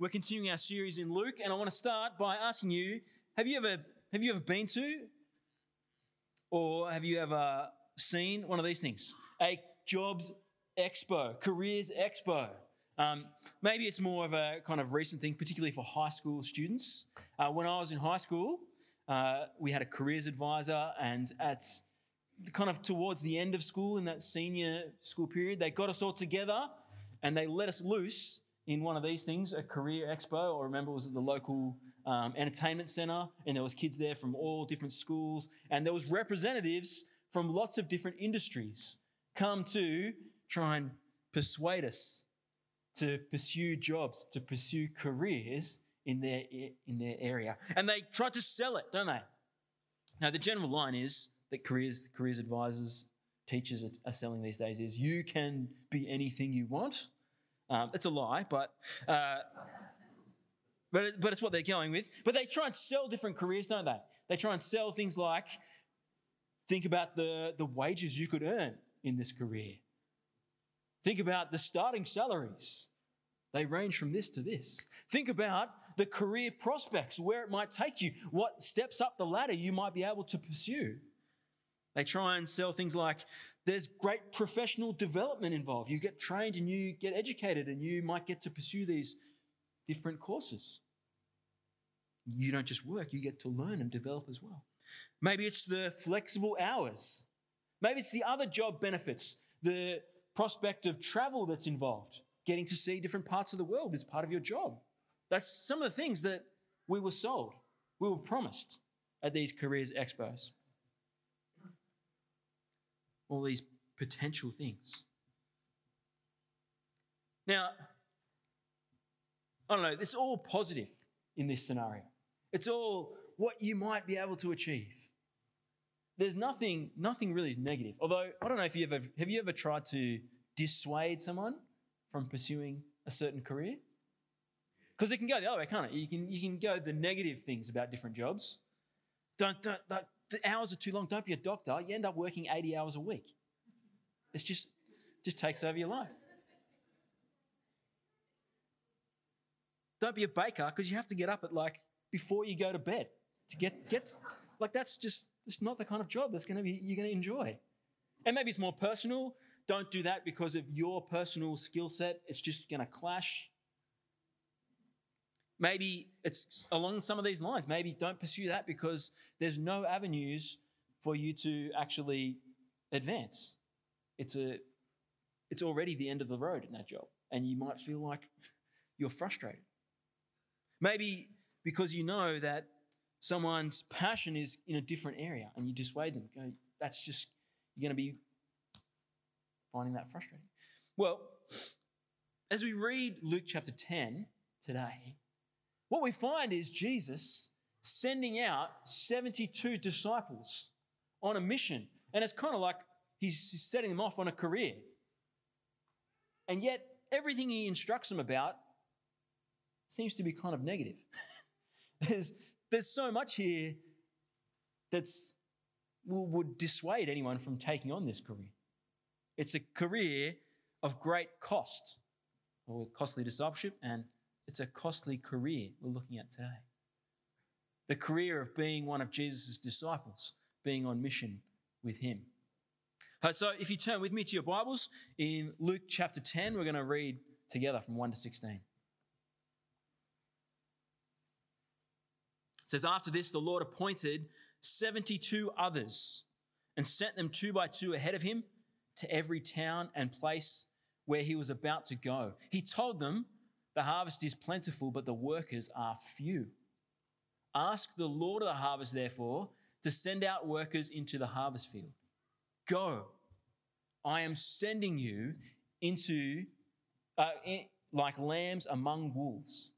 we're continuing our series in Luke, and I want to start by asking you: Have you ever have you ever been to, or have you ever seen one of these things? A jobs expo, careers expo. Um, maybe it's more of a kind of recent thing, particularly for high school students. Uh, when I was in high school, uh, we had a careers advisor, and at kind of towards the end of school, in that senior school period, they got us all together and they let us loose in one of these things, a career expo, I remember it was at the local um, entertainment centre, and there was kids there from all different schools, and there was representatives from lots of different industries come to try and persuade us to pursue jobs, to pursue careers in their, in their area. And they try to sell it, don't they? Now, the general line is that careers, careers advisors, teachers are, selling these days is you can be anything you want. Um, it's a lie, but uh, but it, but it's what they're going with. But they try and sell different careers, don't they? They try and sell things like think about the the wages you could earn in this career. Think about the starting salaries. They range from this to this. Think about the career prospects, where it might take you, what steps up the ladder you might be able to pursue. They try and sell things like there's great professional development involved. You get trained and you get educated and you might get to pursue these different courses. You don't just work, you get to learn and develop as well. Maybe it's the flexible hours. Maybe it's the other job benefits, the prospect of travel that's involved, getting to see different parts of the world is part of your job. That's some of the things that we were sold, we were promised at these careers expos all these potential things. Now, I don't know, it's all positive in this scenario. It's all what you might be able to achieve. There's nothing, nothing really is negative. Although, I don't know if you ever, have you ever tried to dissuade someone from pursuing a certain career? Because it can go the other way, can't it? You can, you can go the negative things about different jobs. Don't, don't, don't, the hours are too long. Don't be a doctor. You end up working 80 hours a week. It's just, just takes over your life. Don't be a baker because you have to get up at like before you go to bed to get, get like that's just it's not the kind of job that's going to be you're going to enjoy. And maybe it's more personal. Don't do that because of your personal skill set. It's just going to clash. Maybe it's along some of these lines. Maybe don't pursue that because there's no avenues for you to actually advance. It's a it's already the end of the road in that job and you might feel like you're frustrated. Maybe because you know that someone's passion is in a different area and you dissuade them. Go, that's just you're going to be finding that frustrating. Well, as we read Luke chapter 10 today, what we find is Jesus sending out 72 disciples on a mission. And it's kind of like he's setting them off on a career. And yet, everything he instructs them about seems to be kind of negative. there's, there's so much here that's would dissuade anyone from taking on this career. It's a career of great cost, or costly discipleship and it's a costly career we're looking at today. The career of being one of Jesus' disciples, being on mission with him. Uh, so if you turn with me to your Bibles in Luke chapter 10, we're going to read together from 1 to 16. It says, After this, the Lord appointed 72 others and sent them two by two ahead of him to every town and place where he was about to go. He told them, the harvest is plentiful, but the workers are few. Ask the Lord of the harvest, therefore, to send out workers into the harvest field. Go. I am sending you into uh, in, like lambs among wolves.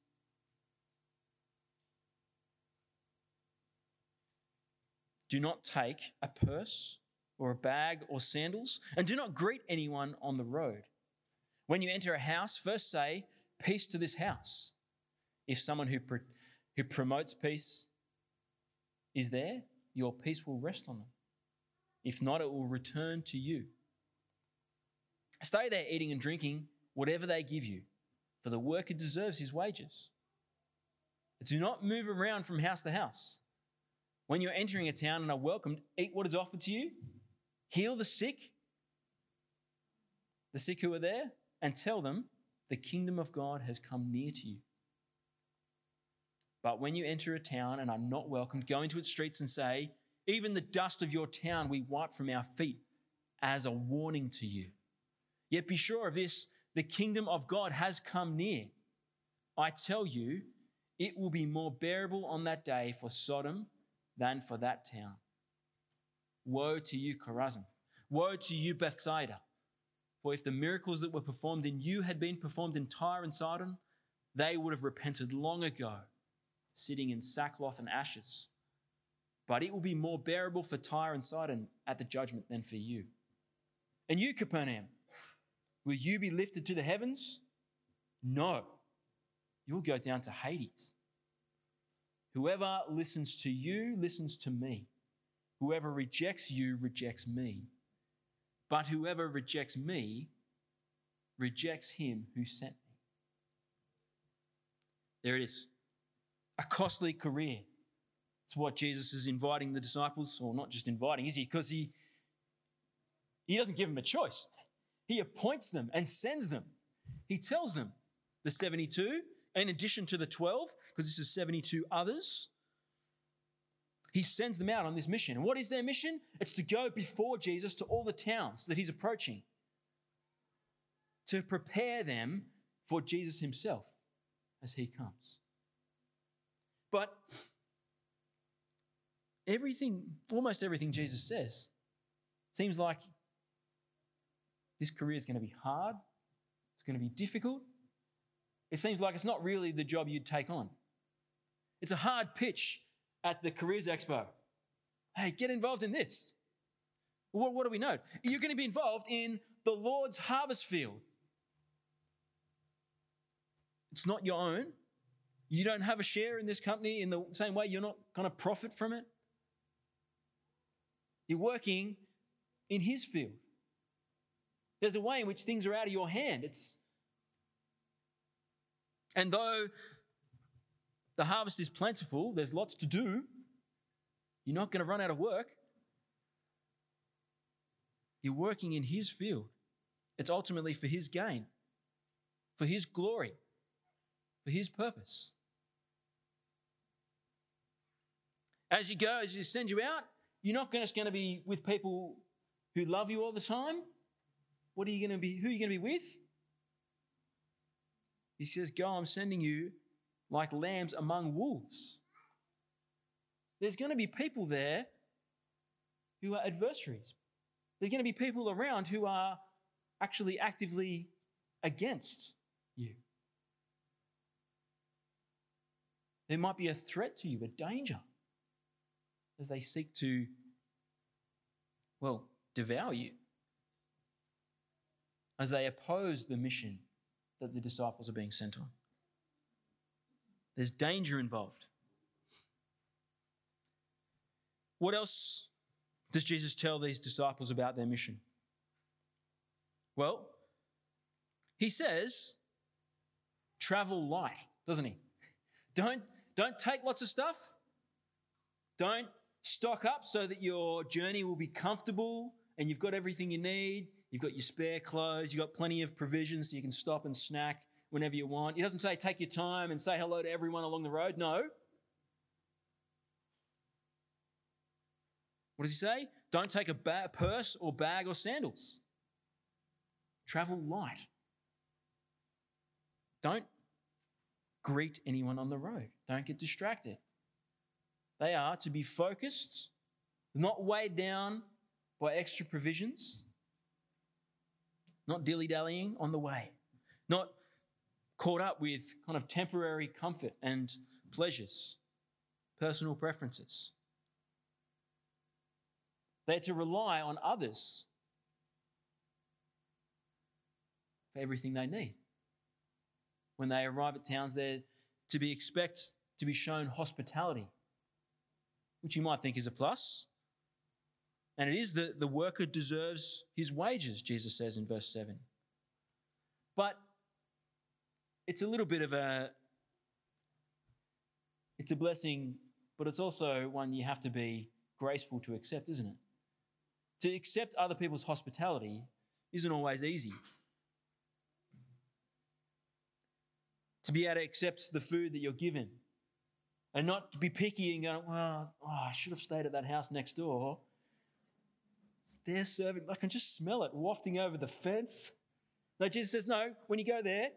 Do not take a purse or a bag or sandals, and do not greet anyone on the road. When you enter a house, first say, peace to this house. If someone who, who promotes peace is there, your peace will rest on them. If not, it will return to you. Stay there eating and drinking whatever they give you, for the worker deserves his wages. Do not move around from house to house. When you're entering a town and are welcomed, eat what is offered to you, heal the sick, the sick who are there, and tell them the kingdom of God has come near to you. But when you enter a town and are not welcomed, go into its streets and say, Even the dust of your town we wipe from our feet as a warning to you. Yet be sure of this the kingdom of God has come near. I tell you, it will be more bearable on that day for Sodom than for that town. Woe to you, Chorazin! Woe to you, Bethsaida! For if the miracles that were performed in you had been performed in Tyre and Sidon, they would have repented long ago, sitting in sackcloth and ashes. But it will be more bearable for Tyre and Sidon at the judgment than for you. And you, Capernaum, will you be lifted to the heavens? No, you'll go down to Hades. Whoever listens to you listens to me. Whoever rejects you rejects me. But whoever rejects me rejects him who sent me. There it is. A costly career. It's what Jesus is inviting the disciples, or not just inviting, is he? Because he, he doesn't give them a choice. He appoints them and sends them. He tells them, the 72, in addition to the 12, because this is 72 others, he sends them out on this mission. And what is their mission? It's to go before Jesus to all the towns that he's approaching, to prepare them for Jesus himself as he comes. But everything, almost everything Jesus says, seems like this career is going to be hard, it's going to be difficult. It seems like it's not really the job you'd take on. It's a hard pitch at the Careers Expo. Hey, get involved in this. What, what do we know? You're going to be involved in the Lord's harvest field. It's not your own. You don't have a share in this company in the same way you're not going to profit from it. You're working in His field. There's a way in which things are out of your hand. It's and though the harvest is plentiful, there's lots to do. You're not going to run out of work. You're working in His field. It's ultimately for His gain, for His glory, for His purpose. As you go, as you send you out, you're not just going to be with people who love you all the time. What are you going to be? Who are you going to be with? He says, Go, I'm sending you like lambs among wolves. There's going to be people there who are adversaries. There's going to be people around who are actually actively against you. There might be a threat to you, a danger, as they seek to, well, devour you, as they oppose the mission that the disciples are being sent on. There's danger involved. What else does Jesus tell these disciples about their mission? Well, he says, travel light, doesn't he? Don't, don't take lots of stuff. Don't stock up so that your journey will be comfortable and you've got everything you need. You've got your spare clothes, you've got plenty of provisions so you can stop and snack whenever you want. He doesn't say take your time and say hello to everyone along the road. No. What does he say? Don't take a ba- purse or bag or sandals. Travel light. Don't greet anyone on the road. Don't get distracted. They are to be focused, not weighed down by extra provisions, not dilly dallying on the way, not caught up with kind of temporary comfort and pleasures, personal preferences. They're to rely on others for everything they need. When they arrive at towns, they're to be expect to be shown hospitality, which you might think is a plus. And it is that the worker deserves his wages, Jesus says in verse 7. But it's a little bit of a it's a blessing, but it's also one you have to be graceful to accept, isn't it? To accept other people's hospitality isn't always easy. To be able to accept the food that you're given and not to be picky and going, well, oh, I should have stayed at that house next door. They're serving, I can just smell it wafting over the fence. No, Jesus says, no, when you go there,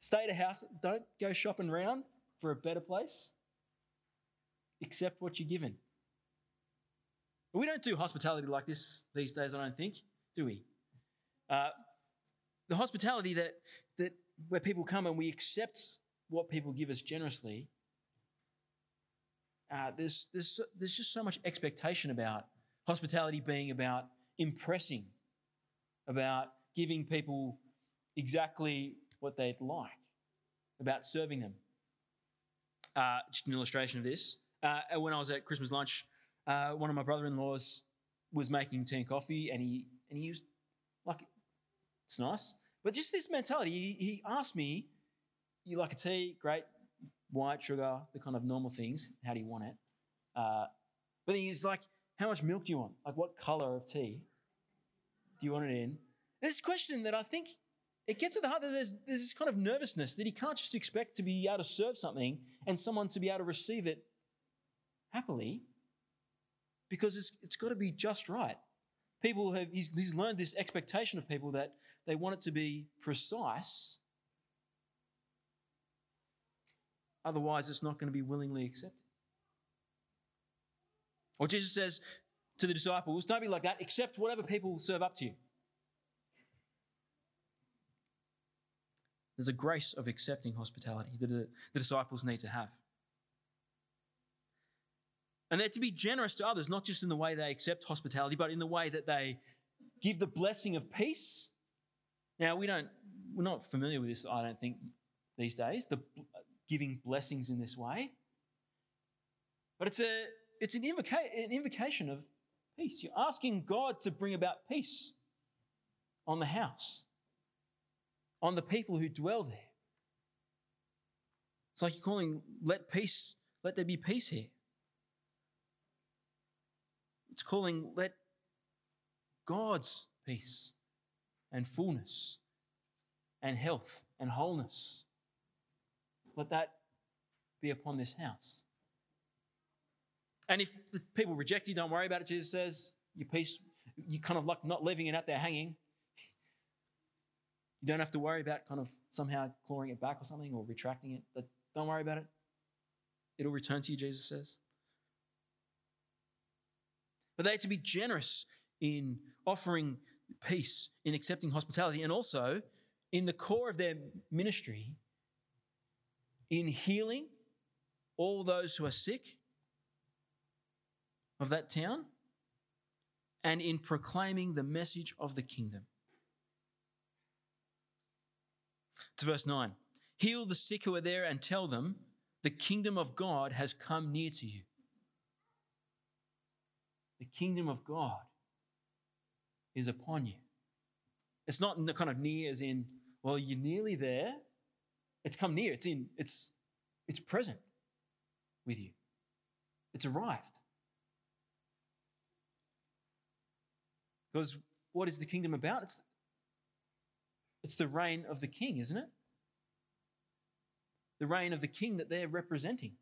stay at a house, don't go shopping around for a better place. Accept what you're given. We don't do hospitality like this these days, I don't think, do we? Uh, the hospitality that, that where people come and we accept what people give us generously, uh, there's, there's, there's just so much expectation about hospitality being about impressing, about giving people exactly what they'd like, about serving them. Uh, just an illustration of this. Uh, when I was at Christmas lunch, uh, one of my brother-in-laws was making tea and coffee, and he and he was like, "It's nice," but just this mentality. He, he asked me, "You like a tea? Great, white sugar, the kind of normal things. How do you want it?" Uh, but he's like, "How much milk do you want? Like, what color of tea do you want it in?" This question that I think it gets at the heart that there's, there's this kind of nervousness that he can't just expect to be able to serve something and someone to be able to receive it happily because it's, it's got to be just right. People have, he's, he's learned this expectation of people that they want it to be precise. Otherwise, it's not going to be willingly accepted. Or Jesus says to the disciples, don't be like that, accept whatever people serve up to you. There's a grace of accepting hospitality that the disciples need to have. And they're to be generous to others, not just in the way they accept hospitality, but in the way that they give the blessing of peace. Now, we don't, we're not familiar with this, I don't think, these days, the giving blessings in this way. But it's, a, it's an, invoca- an invocation of peace. You're asking God to bring about peace on the house, on the people who dwell there. It's like you're calling, let peace, let there be peace here. It's calling, let God's peace and fullness and health and wholeness, let that be upon this house. And if the people reject you, don't worry about it. Jesus says, your peace, you kind of like not leaving it out there hanging. You don't have to worry about kind of somehow clawing it back or something or retracting it. But don't worry about it. It'll return to you, Jesus says but they are to be generous in offering peace, in accepting hospitality, and also in the core of their ministry, in healing all those who are sick of that town, and in proclaiming the message of the kingdom. To verse 9 Heal the sick who are there and tell them, the kingdom of God has come near to you. The kingdom of God is upon you. It's not in the kind of near as in, well, you're nearly there. It's come near. It's in, it's, it's present with you. It's arrived. Because what is the kingdom about? It's, it's the reign of the king, isn't it? The reign of the king that they're representing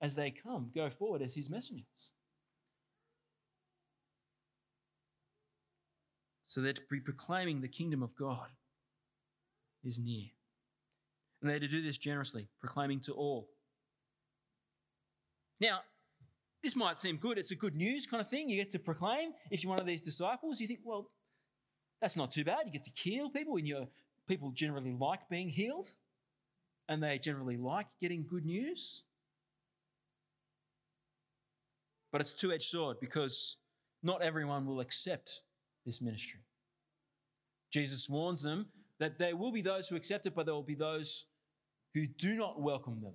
as they come, go forward as his messengers. So they're to be proclaiming the kingdom of God is near. And they're to do this generously, proclaiming to all. Now, this might seem good. It's a good news kind of thing. You get to proclaim. If you're one of these disciples, you think, well, that's not too bad. You get to heal people, and your people generally like being healed, and they generally like getting good news. But it's a two edged sword because not everyone will accept this ministry. Jesus warns them that there will be those who accept it, but there will be those who do not welcome them,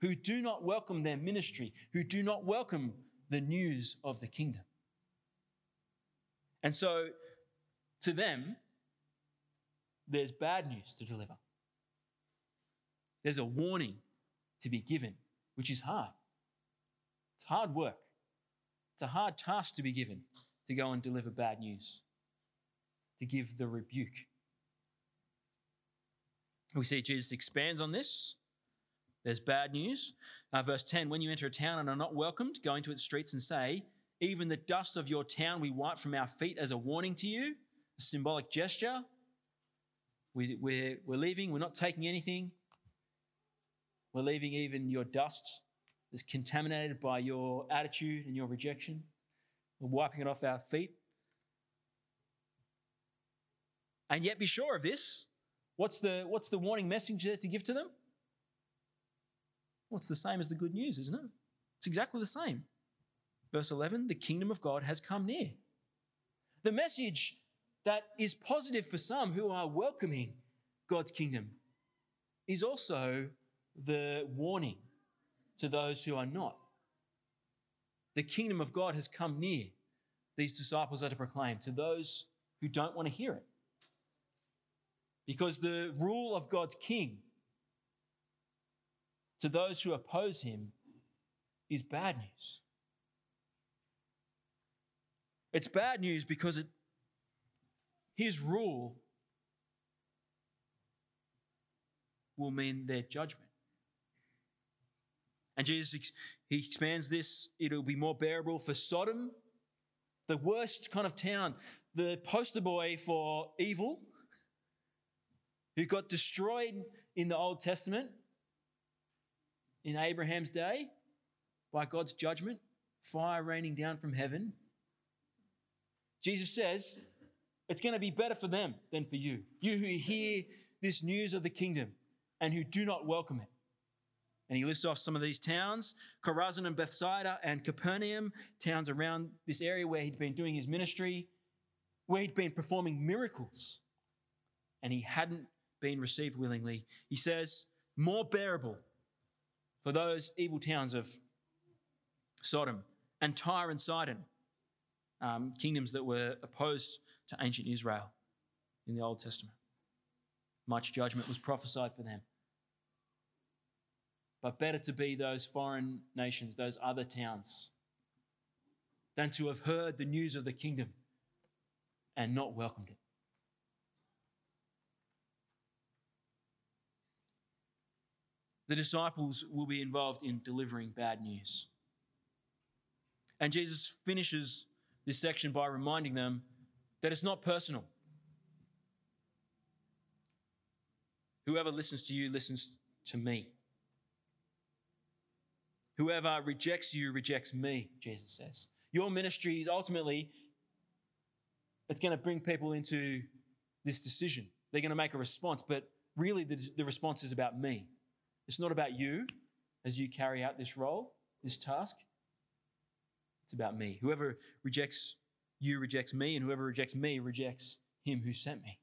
who do not welcome their ministry, who do not welcome the news of the kingdom. And so, to them, there's bad news to deliver. There's a warning to be given, which is hard. It's hard work. It's a hard task to be given to go and deliver bad news, to give the rebuke. We see Jesus expands on this. There's bad news. Uh, verse 10 When you enter a town and are not welcomed, go into its streets and say, Even the dust of your town we wipe from our feet as a warning to you, a symbolic gesture. We, we're, we're leaving, we're not taking anything. We're leaving even your dust that's contaminated by your attitude and your rejection. We're wiping it off our feet. And yet, be sure of this. What's the, what's the warning message to give to them? Well, it's the same as the good news, isn't it? It's exactly the same. Verse 11 the kingdom of God has come near. The message that is positive for some who are welcoming God's kingdom is also the warning to those who are not. The kingdom of God has come near, these disciples are to proclaim to those who don't want to hear it. Because the rule of God's king to those who oppose him is bad news. It's bad news because it, his rule will mean their judgment. And Jesus, he expands this. It'll be more bearable for Sodom, the worst kind of town, the poster boy for evil, who got destroyed in the Old Testament in Abraham's day by God's judgment, fire raining down from heaven. Jesus says, it's going to be better for them than for you. You who hear this news of the kingdom and who do not welcome it. And he lists off some of these towns Chorazin and Bethsaida and Capernaum, towns around this area where he'd been doing his ministry, where he'd been performing miracles, and he hadn't been received willingly. He says, more bearable for those evil towns of Sodom and Tyre and Sidon, um, kingdoms that were opposed to ancient Israel in the Old Testament. Much judgment was prophesied for them. But better to be those foreign nations, those other towns, than to have heard the news of the kingdom and not welcomed it. the disciples will be involved in delivering bad news. And Jesus finishes this section by reminding them that it's not personal. Whoever listens to you listens to me. Whoever rejects you rejects me, Jesus says. Your ministry is ultimately it's going to bring people into this decision. They're going to make a response, but really the, the response is about me. It's not about you as you carry out this role, this task. It's about me. Whoever rejects you rejects me, and whoever rejects me rejects him who sent me.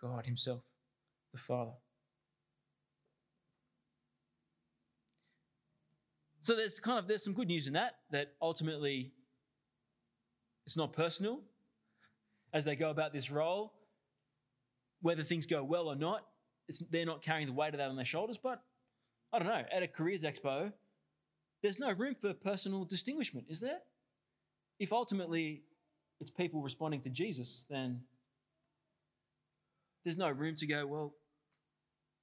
God Himself, the Father. So there's kind of there's some good news in that, that ultimately it's not personal as they go about this role. Whether things go well or not, they're not carrying the weight of that on their shoulders. But I don't know, at a careers expo, there's no room for personal distinguishment, is there? If ultimately it's people responding to Jesus, then there's no room to go, well,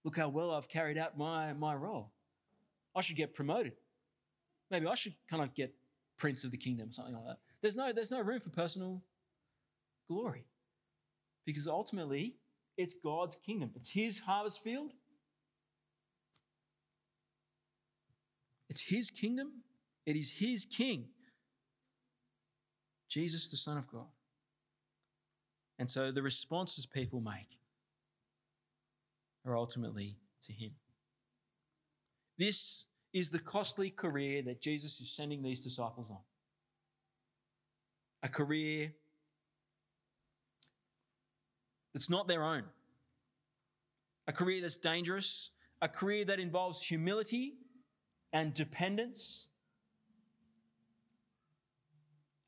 look how well I've carried out my, my role. I should get promoted. Maybe I should kind of get Prince of the Kingdom, or something like that. There's no, there's no room for personal glory. Because ultimately, it's God's kingdom, it's His harvest field. It's His kingdom, it is His king, Jesus, the Son of God. And so the responses people make are ultimately to Him. This is the costly career that Jesus is sending these disciples on. A career that's not their own. A career that's dangerous, a career that involves humility and dependence,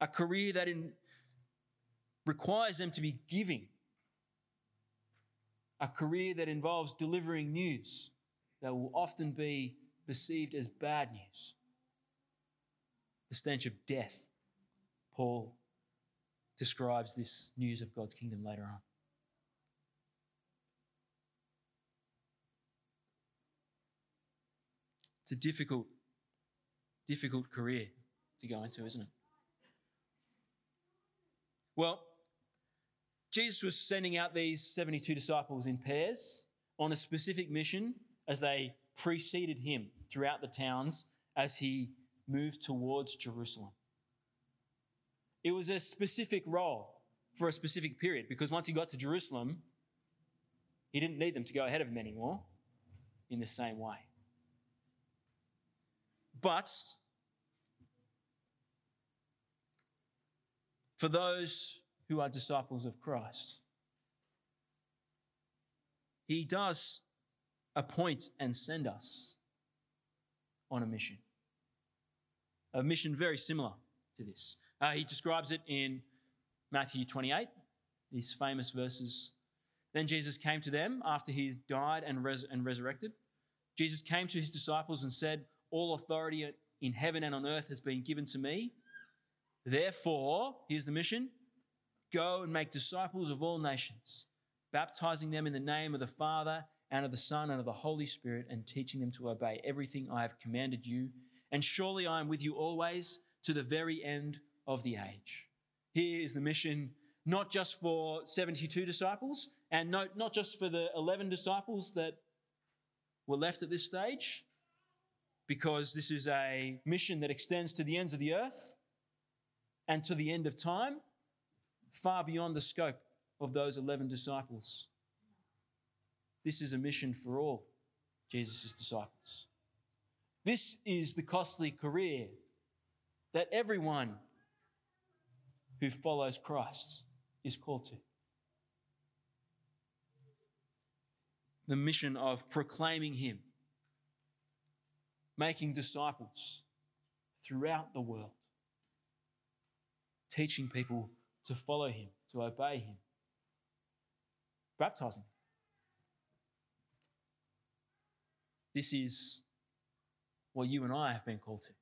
a career that in, requires them to be giving a career that involves delivering news that will often be perceived as bad news. The stench of death. Paul describes this news of God's kingdom later on. It's a difficult, difficult career to go into, isn't it? Well, Jesus was sending out these 72 disciples in pairs on a specific mission as they preceded him throughout the towns as he moved towards Jerusalem. It was a specific role for a specific period because once he got to Jerusalem, he didn't need them to go ahead of him anymore in the same way. But for those who are disciples of Christ, He does appoint and send us on a mission. A mission very similar to this. Uh, he describes it in Matthew 28, these famous verses. Then Jesus came to them after he died and, res- and resurrected. Jesus came to his disciples and said, All authority in heaven and on earth has been given to me. Therefore, here's the mission go and make disciples of all nations, baptizing them in the name of the Father and of the Son and of the Holy Spirit, and teaching them to obey everything I have commanded you. And surely I am with you always to the very end of the age. Here is the mission, not just for 72 disciples, and not, not just for the 11 disciples that were left at this stage, because this is a mission that extends to the ends of the earth and to the end of time, far beyond the scope of those 11 disciples. This is a mission for all Jesus' disciples. This is the costly career that everyone who follows Christ is called to. The mission of proclaiming Him, making disciples throughout the world teaching people to follow him, to obey him, baptizing. This is what you and I have been called to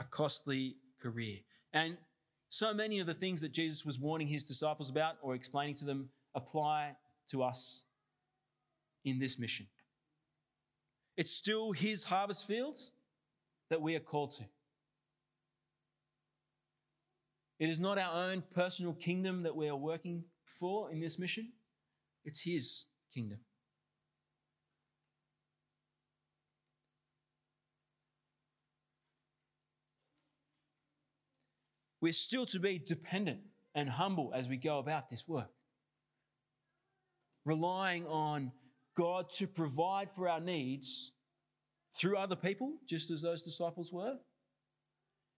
a costly career. And so many of the things that Jesus was warning his disciples about or explaining to them apply to us in this mission. It's still his harvest fields that we are called to. It is not our own personal kingdom that we are working for in this mission, it's His kingdom. We're still to be dependent and humble as we go about this work, relying on God to provide for our needs through other people, just as those disciples were.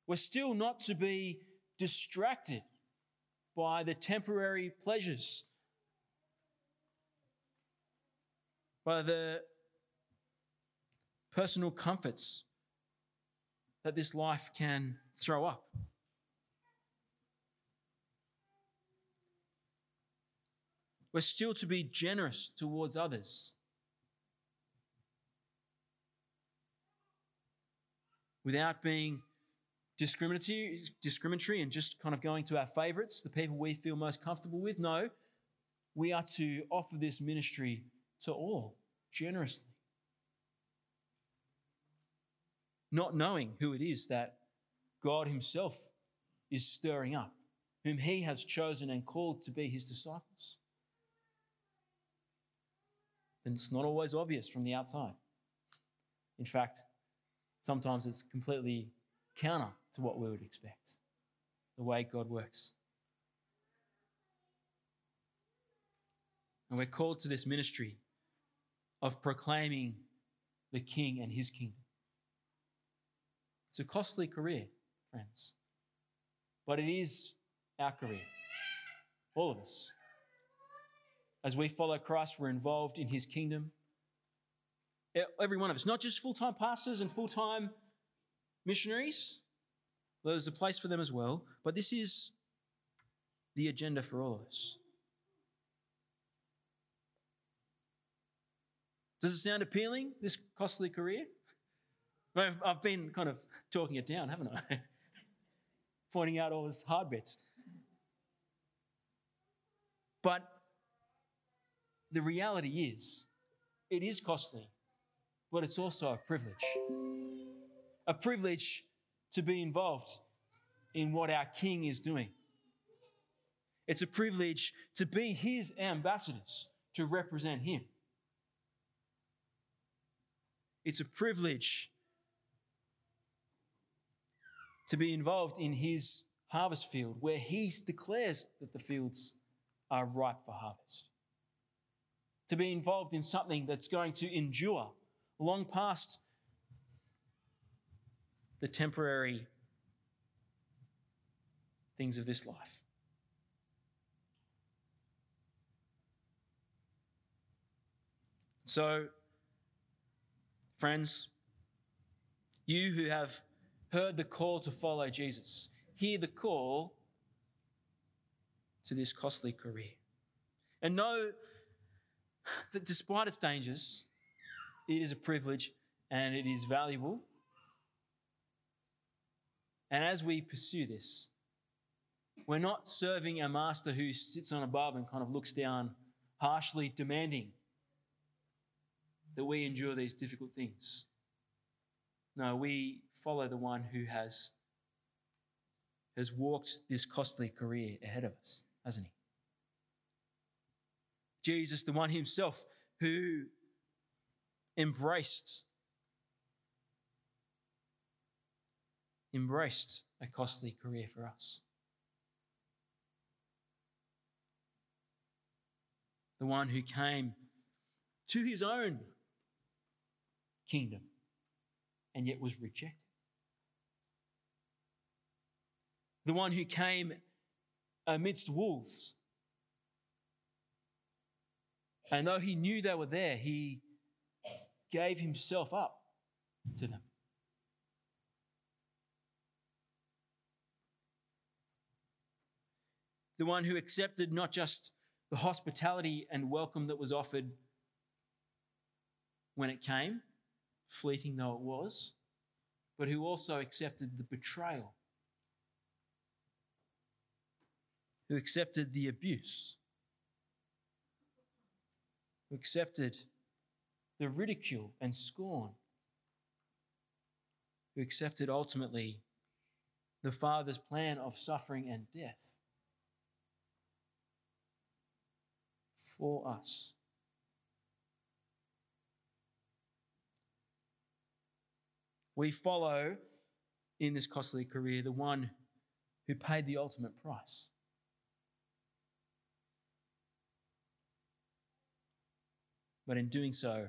We're still not to be distracted by the temporary pleasures, by the personal comforts that this life can throw up. We're still to be generous towards others. Without being discriminatory, discriminatory and just kind of going to our favorites, the people we feel most comfortable with. No, we are to offer this ministry to all generously. Not knowing who it is that God Himself is stirring up, whom He has chosen and called to be His disciples. Then it's not always obvious from the outside. In fact, sometimes it's completely counter to what we would expect, the way God works. And we're called to this ministry of proclaiming the King and his kingdom. It's a costly career, friends, but it is our career, all of us. As we follow Christ, we're involved in his kingdom. Every one of us, not just full time pastors and full time missionaries, there's a place for them as well, but this is the agenda for all of us. Does it sound appealing, this costly career? I've, been kind of talking it down, haven't I? Pointing out all those hard bits. But the reality is, it is costly, but it's also a privilege. A privilege to be involved in what our King is doing. It's a privilege to be his ambassadors, to represent him. It's a privilege to be involved in his harvest field where he declares that the fields are ripe for harvest. To be involved in something that's going to endure long past the temporary things of this life. So, friends, you who have heard the call to follow Jesus, hear the call to this costly career. And know that despite its dangers, it is a privilege and it is valuable. And as we pursue this, we're not serving a master who sits on above and kind of looks down, harshly demanding that we endure these difficult things. No, we follow the one who has, has walked this costly career ahead of us, hasn't he? Jesus, the one himself who embraced embraced a costly career for us. The one who came to his own kingdom and yet was rejected. The one who came amidst wolves. And though he knew they were there, he gave himself up to them. The one who accepted not just the hospitality and welcome that was offered when it came, fleeting though it was, but who also accepted the betrayal, who accepted the abuse, who accepted the ridicule and scorn, who accepted ultimately the Father's plan of suffering and death for us. We follow in this costly career the one who paid the ultimate price. But in doing so,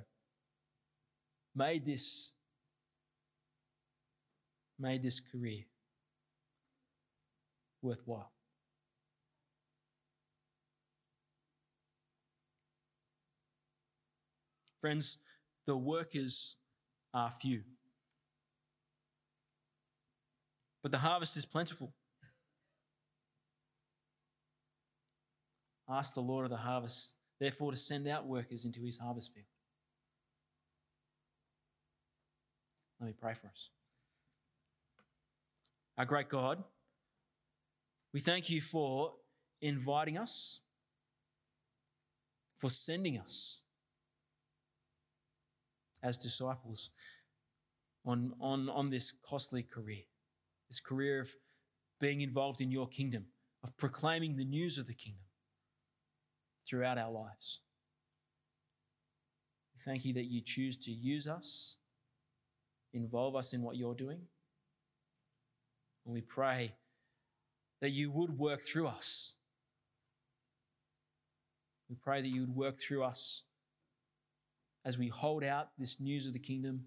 made this made this career worthwhile. Friends, the workers are few but the harvest is plentiful. Ask the Lord of the harvest, therefore, to send out workers into his harvest field. Let me pray for us. Our great God, we thank you for inviting us, for sending us as disciples on, on, on this costly career this career of being involved in your kingdom, of proclaiming the news of the kingdom throughout our lives. We thank you that you choose to use us, involve us in what you're doing. And we pray that you would work through us. We pray that you would work through us as we hold out this news of the kingdom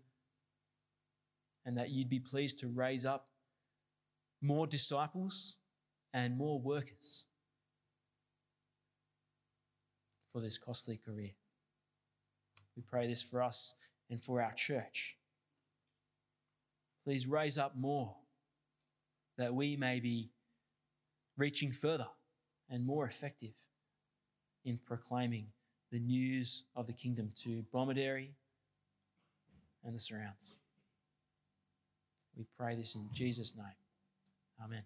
and that you'd be pleased to raise up more disciples and more workers for this costly career. We pray this for us and for our church. Please raise up more that we may be reaching further and more effective in proclaiming the news of the kingdom to Bomaderry and the surrounds. We pray this in Jesus' name. Amen.